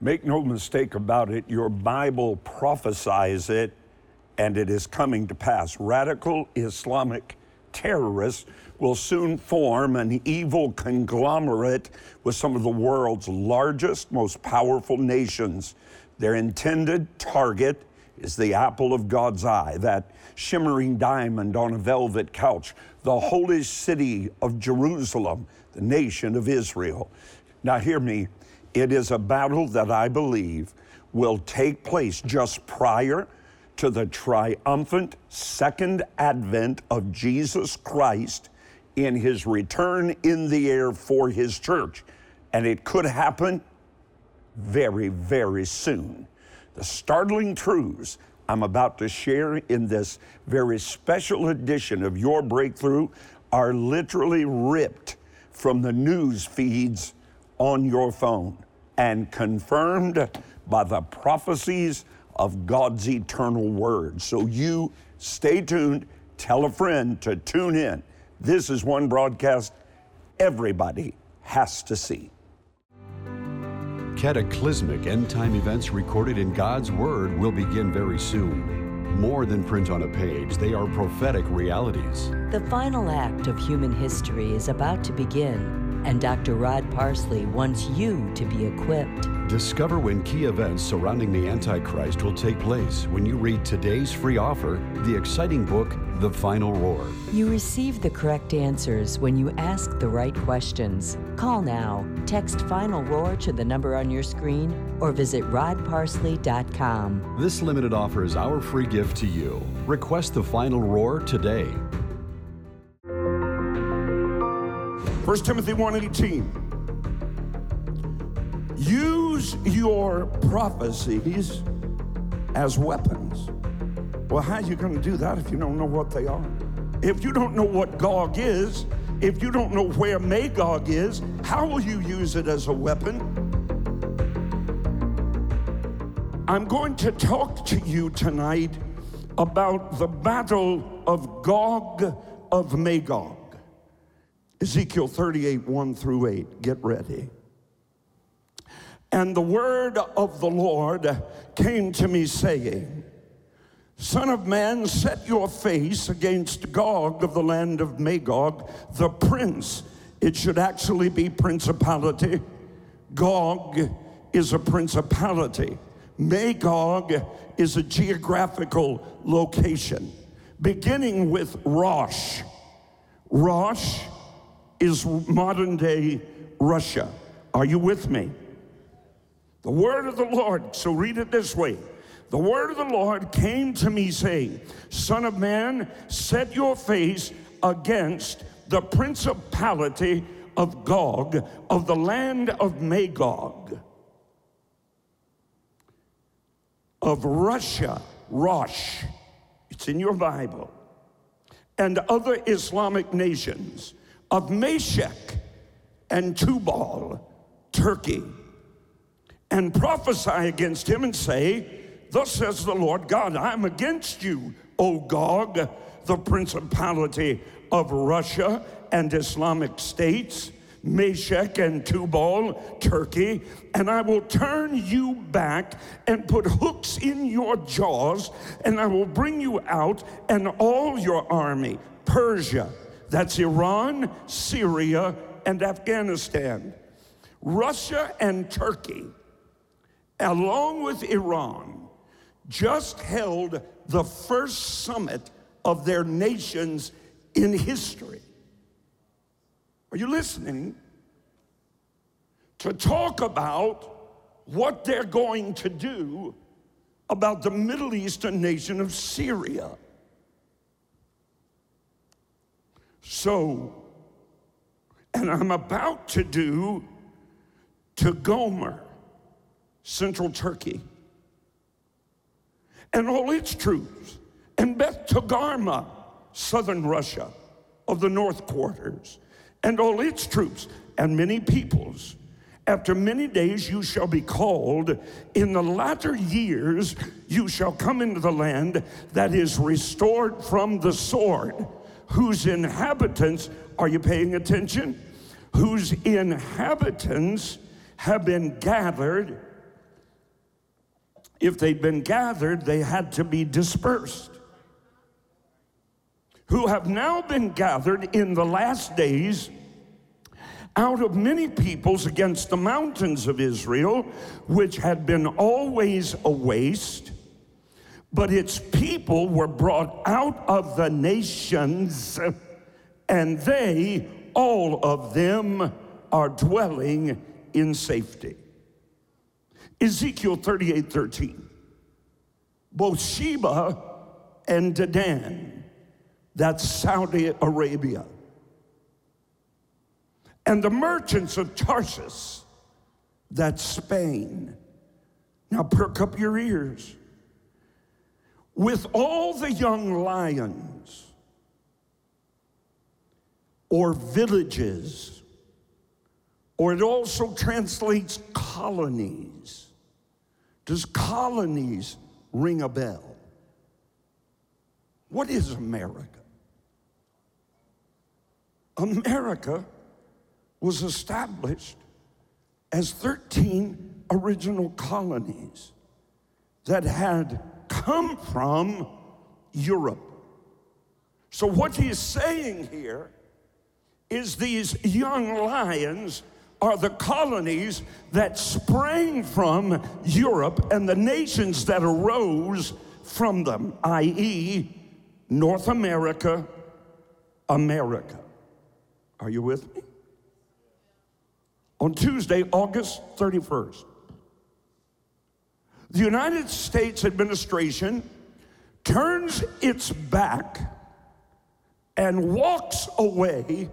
Make no mistake about it, your Bible prophesies it, and it is coming to pass. Radical Islamic terrorists will soon form an evil conglomerate with some of the world's largest, most powerful nations. Their intended target is the apple of God's eye, that shimmering diamond on a velvet couch, the holy city of Jerusalem, the nation of Israel. Now, hear me it is a battle that I believe will take place just prior to the triumphant second advent of Jesus Christ in his return in the air for his church. And it could happen very, very soon. The startling truths I'm about to share in this very special edition of Your Breakthrough are literally ripped from the news feeds on your phone and confirmed by the prophecies of God's eternal word. So you stay tuned, tell a friend to tune in. This is one broadcast everybody has to see. Cataclysmic end time events recorded in God's Word will begin very soon. More than print on a page, they are prophetic realities. The final act of human history is about to begin and Dr. Rod Parsley wants you to be equipped. Discover when key events surrounding the Antichrist will take place when you read today's free offer, the exciting book, The Final Roar. You receive the correct answers when you ask the right questions. Call now, text Final Roar to the number on your screen, or visit rodparsley.com. This limited offer is our free gift to you. Request The Final Roar today. 1 Timothy 1:18 Use your prophecies as weapons. Well, how are you going to do that if you don't know what they are? If you don't know what Gog is, if you don't know where Magog is, how will you use it as a weapon? I'm going to talk to you tonight about the battle of Gog of Magog. Ezekiel 38, 1 through 8. Get ready. And the word of the Lord came to me, saying, Son of man, set your face against Gog of the land of Magog, the prince. It should actually be principality. Gog is a principality. Magog is a geographical location, beginning with Rosh. Rosh is modern day Russia. Are you with me? The word of the Lord, so read it this way. The word of the Lord came to me saying, Son of man, set your face against the principality of Gog, of the land of Magog, of Russia, Rosh, it's in your Bible, and other Islamic nations of Meshech and Tubal, Turkey, and prophesy against him and say, Thus says the Lord God, I'm against you, O Gog, the principality of Russia and Islamic states, Meshech and Tubal, Turkey, and I will turn you back and put hooks in your jaws, and I will bring you out and all your army, Persia, that's Iran, Syria, and Afghanistan. Russia and Turkey, along with Iran, just held the first summit of their nations in history. Are you listening? To talk about what they're going to do about the Middle Eastern nation of Syria. So, and I'm about to do to Gomer, central Turkey, and all its troops, and Beth Togarmah, southern Russia, of the north quarters, and all its troops, and many peoples. After many days you shall be called. In the latter years you shall come into the land that is restored from the sword whose inhabitants, are you paying attention? Whose inhabitants have been gathered if they'd been gathered, they had to be dispersed. Who have now been gathered in the last days out of many peoples against the mountains of Israel, which had been always a waste, but its people were brought out of the nations, and they, all of them, are dwelling in safety. Ezekiel 38 13. Both Sheba and Dedan, that's Saudi Arabia, and the merchants of Tarshish, that's Spain. Now perk up your ears. With all the young lions or villages, or it also translates colonies. Does colonies ring a bell? What is America? America was established as 13 original colonies that had come from Europe. So, what he's saying here is these young lions are the colonies that sprang from Europe and the nations that arose from them, i.e., North America, America. Are you with me? On Tuesday, August 31st, the United States administration turns its back and walks away,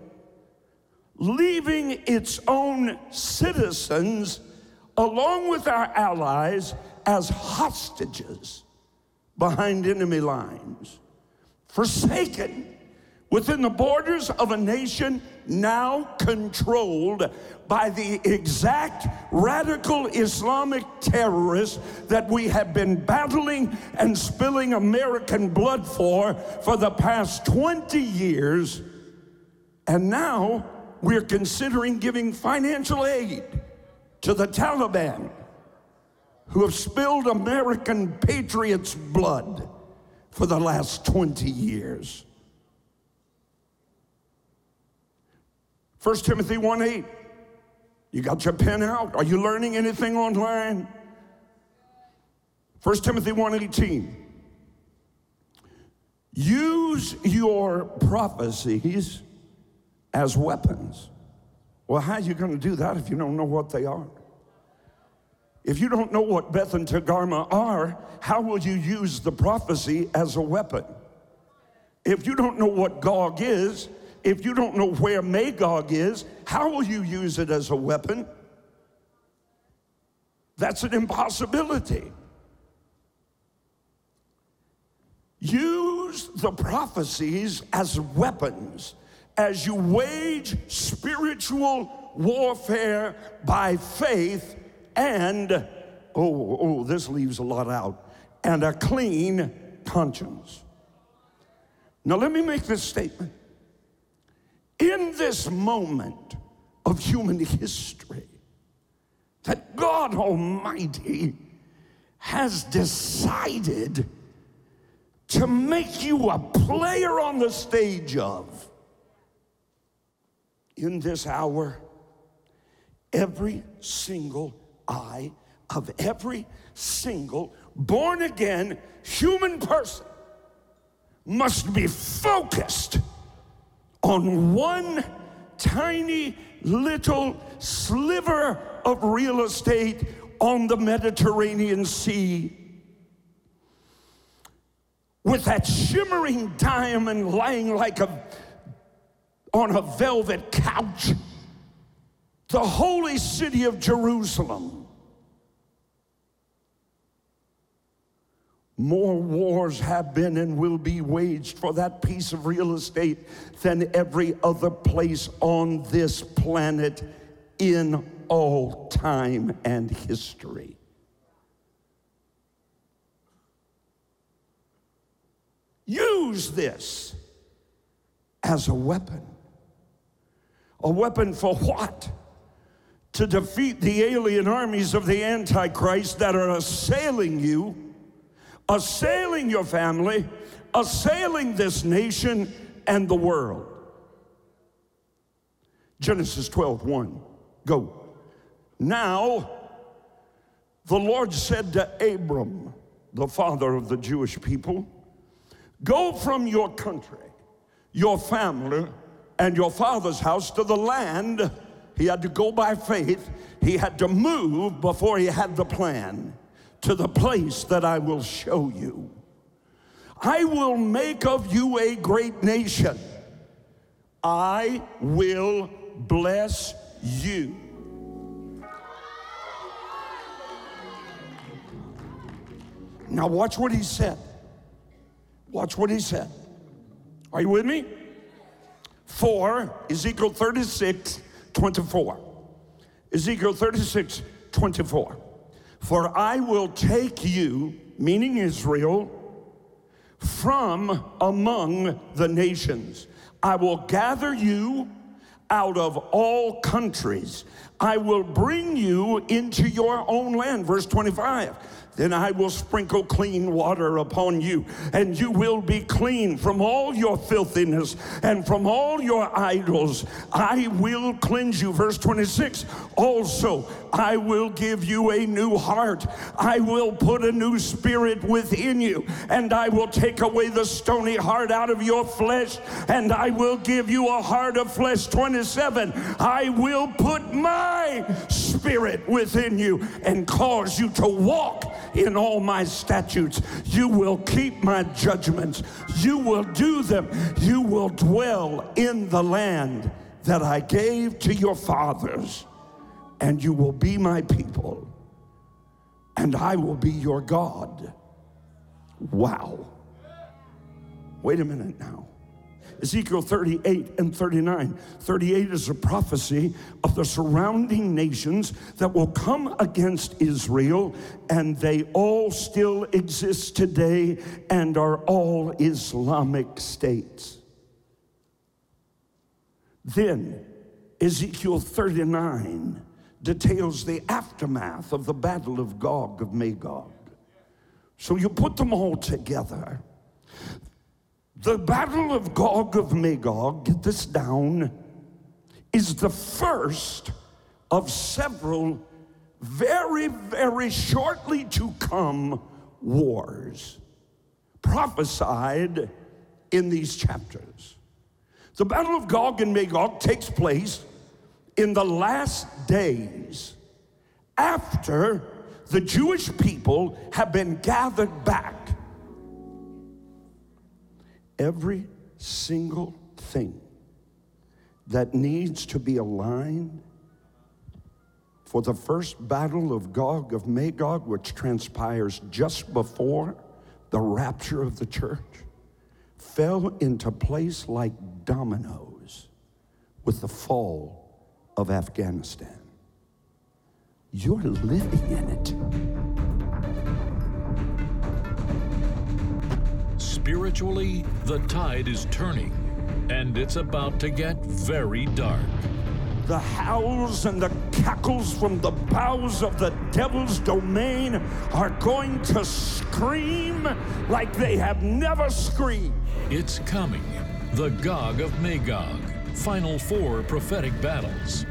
leaving its own citizens along with our allies as hostages behind enemy lines, forsaken within the borders of a nation now controlled by the exact radical Islamic terrorists that we have been battling and spilling American blood for for the past 20 years. And now we're considering giving financial aid to the Taliban who have spilled American patriots' blood for the last 20 years. 1 Timothy 1 8. You got your pen out? Are you learning anything online? 1 Timothy 1 18. Use your prophecies as weapons. Well, how are you going to do that if you don't know what they are? If you don't know what Beth and Togarmah are, how will you use the prophecy as a weapon? If you don't know what Gog is, if you don't know where Magog is, how will you use it as a weapon? That's an impossibility. Use the prophecies as weapons as you wage spiritual warfare by faith and, oh, oh, this leaves a lot out, and a clean conscience. Now, let me make this statement in this moment of human history that God Almighty has decided to make you a player on the stage of. In this hour, every single eye of every single born again human person must be focused on one tiny little sliver of real estate on the Mediterranean Sea. With that shimmering diamond lying like a on a velvet couch, the holy city of Jerusalem. More wars have been and will be waged for that piece of real estate than every other place on this planet in all time and history. Use this as a weapon. A weapon for what? to defeat the alien armies of the Antichrist that are assailing you, assailing your family, assailing this nation and the world. Genesis 12, 1. Go. Now, the Lord said to Abram, the father of the Jewish people, Go from your country, your family, and your father's house to the land. He had to go by faith. He had to move before he had the plan to the place that I will show you. I will make of you a great nation. I will bless you. Now, watch what he said. Watch what he said. Are you with me? 4, Ezekiel 36, 24. Ezekiel 36, 24. For I will take you, meaning Israel, from among the nations. I will gather you out of all countries. I will bring you into your own land. Verse 25 then I will sprinkle clean water upon you, and you will be clean from all your filthiness and from all your idols. I will cleanse you. Verse 26 Also, I will give you a new heart. I will put a new spirit within you, and I will take away the stony heart out of your flesh, and I will give you a heart of flesh. 27 I will put my spirit within you and cause you to walk in all my statutes. You will keep my judgments. You will do them. You will dwell in the land that I gave to your fathers, and you will be my people, and I will be your God. Wow. Wait a minute now. Ezekiel 38 and 39. 38 is a prophecy of the surrounding nations that will come against Israel, and they all still exist today and are all Islamic states. Then Ezekiel 39 details the aftermath of the battle of Gog of Magog. So you put them all together. The Battle of Gog of Magog, get this down, is the first of several very, very shortly to come wars prophesied in these chapters. The Battle of Gog and Magog takes place in the last days after the Jewish people have been gathered back every single thing that needs to be aligned for the first battle of Gog of Magog, which transpires just before the rapture of the church, fell into place like dominoes with the fall of Afghanistan. You're living in it. Spiritually, the tide is turning, and it's about to get very dark. The howls and the cackles from the bowels of the devil's domain are going to scream like they have never screamed. It's coming. The Gog of Magog. Final four prophetic battles.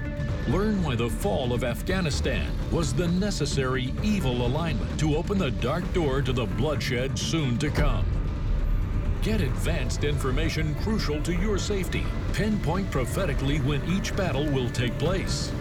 Learn why the fall of Afghanistan was the necessary evil alignment to open the dark door to the bloodshed soon to come. Get advanced information crucial to your safety. Pinpoint prophetically when each battle will take place.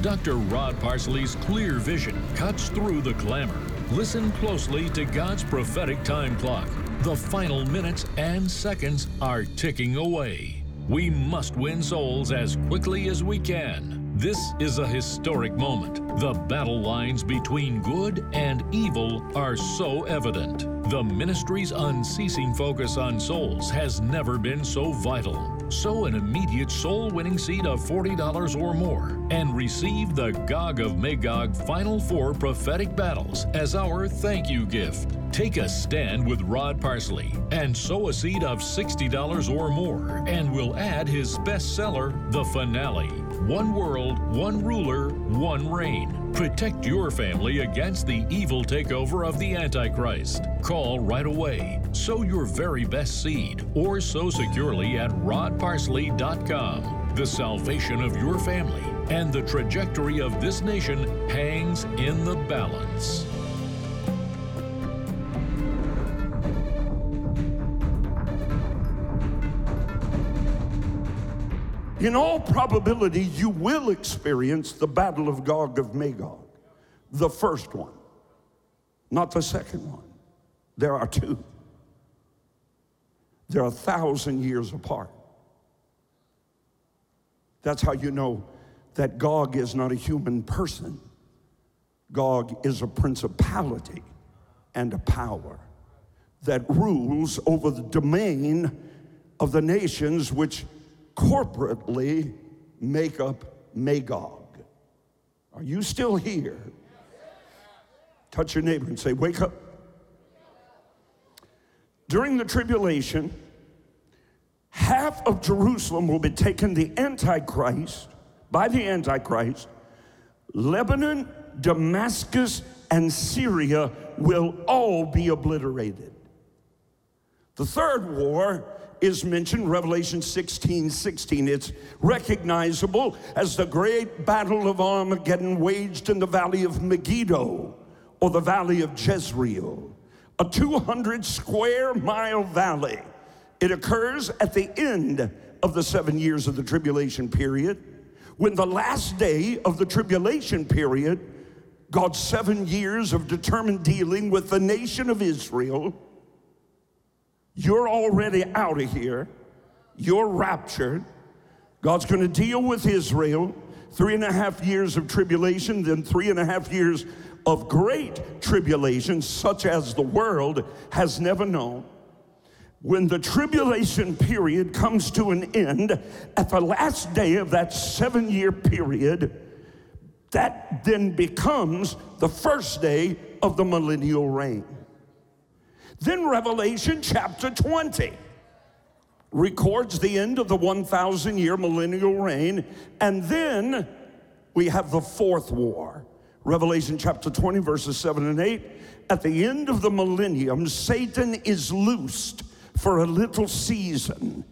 Dr. Rod Parsley's clear vision cuts through the clamor. Listen closely to God's prophetic time clock. The final minutes and seconds are ticking away. We must win souls as quickly as we can. This is a historic moment. The battle lines between good and evil are so evident. The ministry's unceasing focus on souls has never been so vital. Sow an immediate soul winning seed of $40 or more and receive the Gog of Magog Final Four prophetic battles as our thank you gift. Take a stand with Rod Parsley and sow a seed of $60 or more, and we'll add his bestseller, The Finale. one world, one ruler, one reign. Protect your family against the evil takeover of the Antichrist. Call right away. Sow your very best seed or sow securely at rodparsley.com. The salvation of your family and the trajectory of this nation hangs in the balance. In all probability, you will experience the Battle of Gog of Magog, the first one, not the second one. There are two. They're a thousand years apart. That's how you know that Gog is not a human person. Gog is a principality and a power that rules over the domain of the nations which corporately make up Magog. Are you still here? Touch your neighbor and say, Wake up. During the tribulation, half of Jerusalem will be taken the Antichrist, by the Antichrist. Lebanon, Damascus, and Syria will all be obliterated. The third war is mentioned, Revelation 16 16. It's recognizable as the great battle of Armageddon waged in the valley of Megiddo or the valley of Jezreel, a 200 square mile valley. It occurs at the end of the seven years of the tribulation period, when the last day of the tribulation period, God's seven years of determined dealing with the nation of Israel you're already out of here. You're raptured. God's going to deal with Israel. Three and a half years of tribulation, then three and a half years of great tribulation, such as the world has never known. When the tribulation period comes to an end, at the last day of that seven year period, that then becomes the first day of the millennial reign. Then Revelation chapter 20 records the end of the 1,000 year millennial reign. And then we have the fourth war. Revelation chapter 20, verses 7 and 8. At the end of the millennium, Satan is loosed for a little season.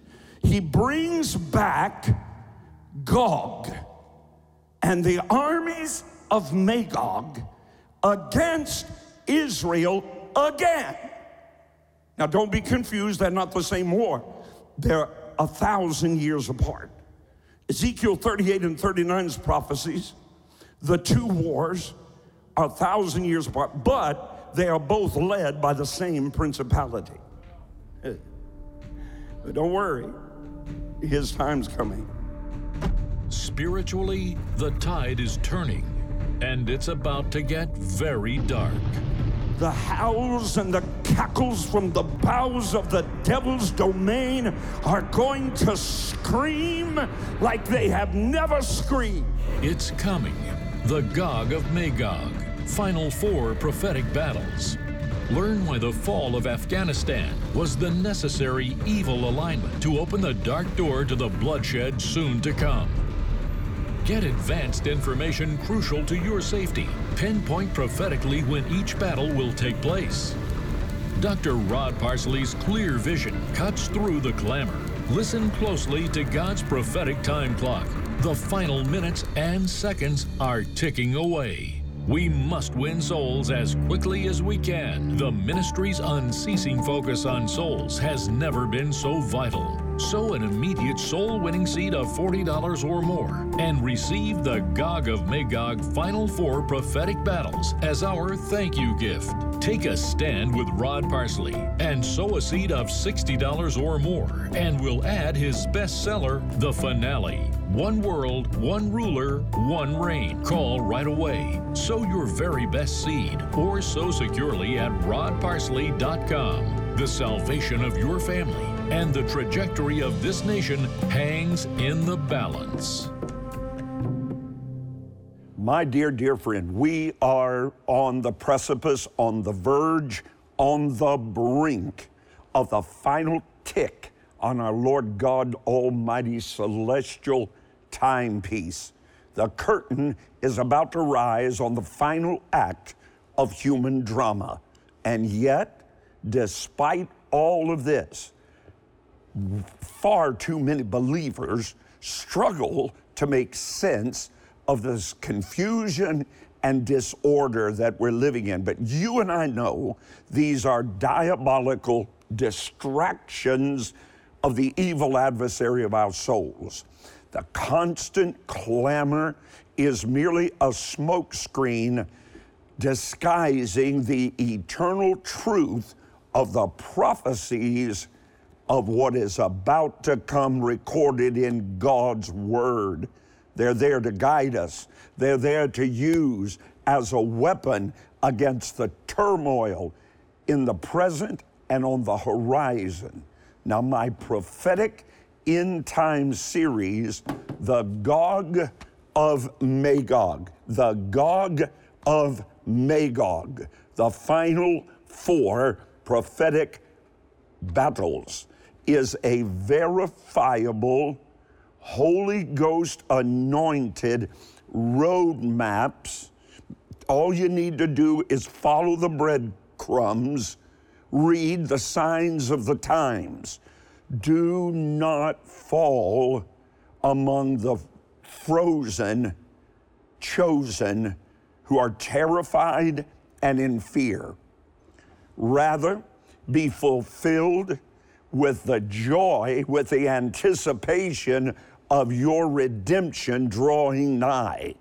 He brings back Gog and the armies of Magog against Israel again. Now, don't be confused, they're not the same war. They're a thousand years apart. Ezekiel 38 and 39's prophecies, the two wars are a thousand years apart, but they are both led by the same principality. But don't worry, his time's coming. Spiritually, the tide is turning, and it's about to get very dark the howls and the cackles from the boughs of the devil's domain are going to scream like they have never screamed. It's coming. The Gog of Magog. Final four prophetic battles. Learn why the fall of Afghanistan was the necessary evil alignment to open the dark door to the bloodshed soon to come. Get advanced information crucial to your safety. Pinpoint prophetically when each battle will take place. Dr. Rod Parsley's clear vision cuts through the clamor. Listen closely to God's prophetic time clock. The final minutes and seconds are ticking away. We must win souls as quickly as we can. The ministry's unceasing focus on souls has never been so vital. Sow an immediate soul winning seed of $40 or more and receive the Gog of Magog Final Four prophetic battles as our thank you gift. Take a stand with Rod Parsley and sow a seed of $60 or more, and we'll add his bestseller, The Finale One World, One Ruler, One Reign. Call right away. Sow your very best seed or sow securely at rodparsley.com. The salvation of your family and the trajectory of this nation hangs in the balance. My dear, dear friend, we are on the precipice, on the verge, on the brink of the final tick on our Lord God Almighty celestial timepiece. The curtain is about to rise on the final act of human drama. And yet, despite all of this, far too many believers struggle to make sense of this confusion and disorder that we're living in. But you and I know these are diabolical distractions of the evil adversary of our souls. The constant clamor is merely a smokescreen disguising the eternal truth of the prophecies of what is about to come recorded in God's Word. They're there to guide us, they're there to use as a weapon against the turmoil in the present and on the horizon. Now, my prophetic end time series, The Gog of Magog, the Gog of Magog, the final four prophetic battles, is a verifiable, Holy Ghost anointed roadmaps. All you need to do is follow the breadcrumbs, read the signs of the times. Do not fall among the frozen, chosen, who are terrified and in fear. Rather, be fulfilled with the joy, with the anticipation of your redemption drawing nigh.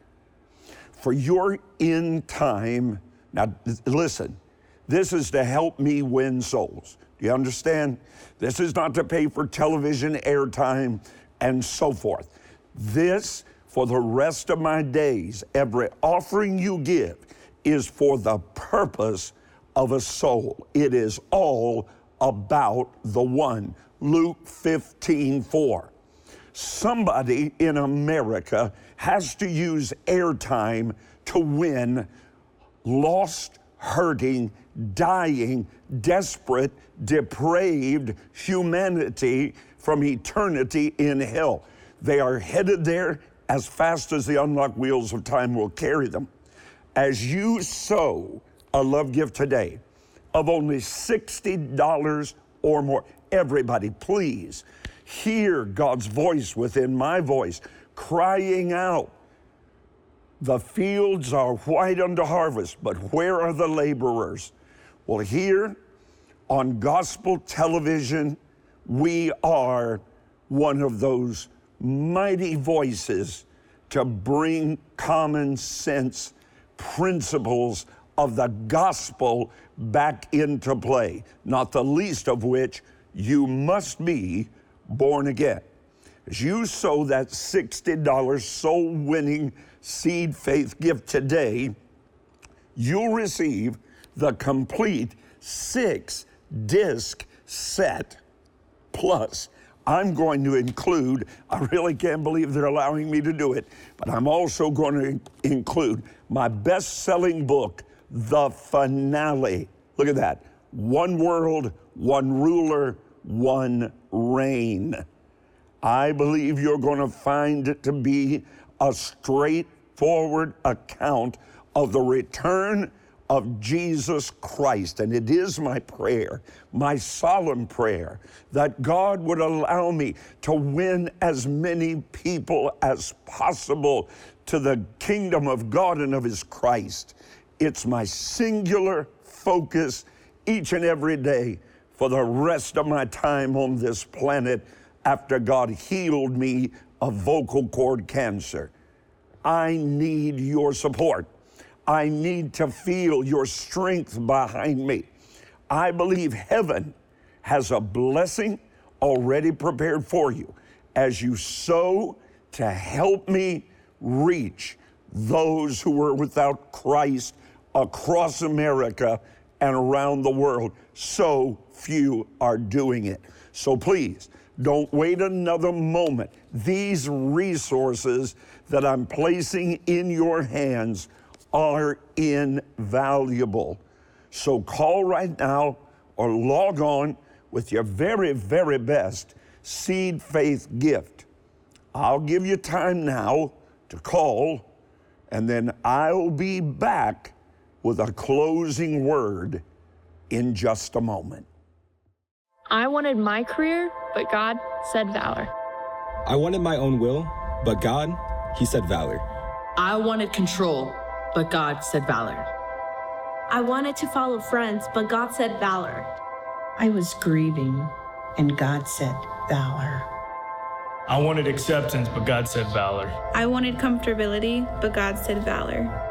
For your end time, now listen, this is to help me win souls. Do you understand? This is not to pay for television airtime and so forth. This, for the rest of my days, every offering you give is for the purpose of a soul. It is all about the one. Luke 15 4. Somebody in America has to use airtime to win lost, hurting, dying, desperate, depraved humanity from eternity in hell. They are headed there as fast as the unlocked wheels of time will carry them. As you sow a love gift today of only $60 or more, everybody, please hear God's voice within my voice crying out. The fields are white unto harvest, but where are the laborers? Well, here on gospel television, we are one of those mighty voices to bring common sense principles of the gospel back into play, not the least of which you must be born again. As you sow that $60 soul winning seed faith gift today, you'll receive the complete six disc set plus I'm going to include, I really can't believe they're allowing me to do it, but I'm also going to include my best selling book, The Finale. Look at that. One world, one ruler, one reign. I believe you're going to find it to be a straightforward account of the return of Jesus Christ. And it is my prayer, my solemn prayer, that God would allow me to win as many people as possible to the kingdom of God and of His Christ. It's my singular focus each and every day for the rest of my time on this planet after God healed me of vocal cord cancer. I need your support. I need to feel your strength behind me. I believe heaven has a blessing already prepared for you as you sow to help me reach those who are without Christ across America and around the world. So few are doing it. So please, don't wait another moment. These resources that I'm placing in your hands are invaluable. So call right now or log on with your very, very best seed faith gift. I'll give you time now to call, and then I'll be back with a closing word in just a moment. I wanted my career, but God said valor. I wanted my own will, but God, He said valor. I wanted control, but God said valor. I wanted to follow friends, but God said valor. I was grieving, and God said valor. I wanted acceptance, but God said valor. I wanted comfortability, but God said valor.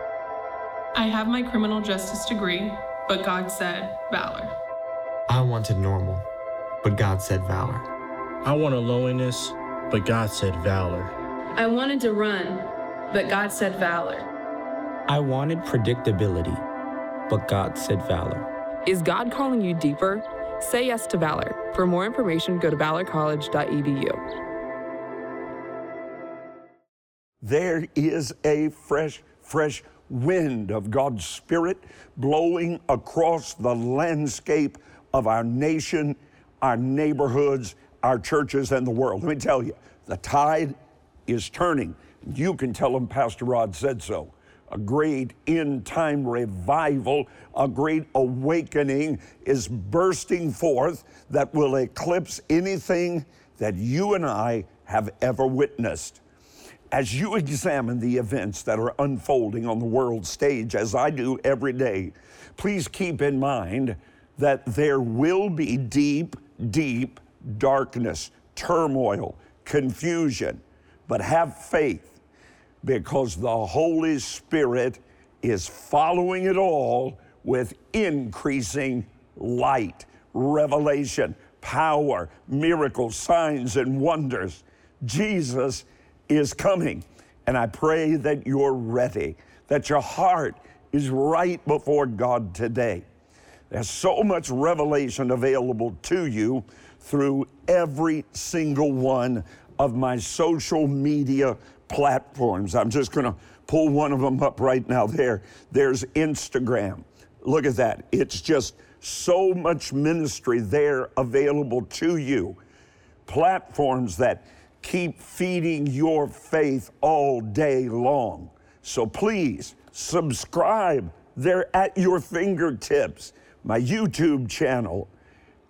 I have my criminal justice degree, but God said valor. I wanted normal, but God said valor. I wanted loneliness, but God said valor. I wanted to run, but God said valor. I wanted predictability, but God said valor. Is God calling you deeper? Say yes to Valor. For more information, go to valorcollege.edu. There is a fresh, fresh wind of God's Spirit blowing across the landscape of our nation, our neighborhoods, our churches, and the world. Let me tell you, the tide is turning. You can tell them Pastor Rod said so. A great end time revival, a great awakening is bursting forth that will eclipse anything that you and I have ever witnessed. As you examine the events that are unfolding on the world stage, as I do every day, please keep in mind that there will be deep, deep darkness, turmoil, confusion. But have faith because the Holy Spirit is following it all with increasing light, revelation, power, miracles, signs, and wonders. Jesus is coming. And I pray that you're ready, that your heart is right before God today. There's so much revelation available to you through every single one of my social media platforms. I'm just going to pull one of them up right now there. There's Instagram. Look at that. It's just so much ministry there available to you. Platforms that keep feeding your faith all day long. So please subscribe. They're at your fingertips. My YouTube channel,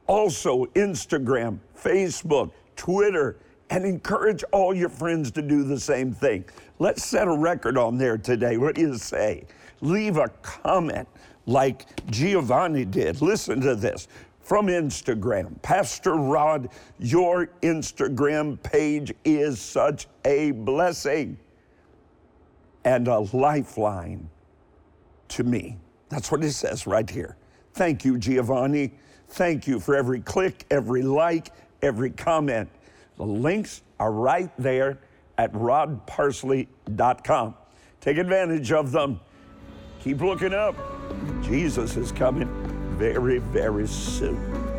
also Instagram, Facebook, Twitter, and encourage all your friends to do the same thing. Let's set a record on there today. What do you say? Leave a comment like Giovanni did. Listen to this from Instagram. Pastor Rod, your Instagram page is such a blessing and a lifeline to me. That's what it says right here. Thank you, Giovanni. Thank you for every click, every like, every comment. The links are right there at rodparsley.com. Take advantage of them. Keep looking up. Jesus is coming very, very soon.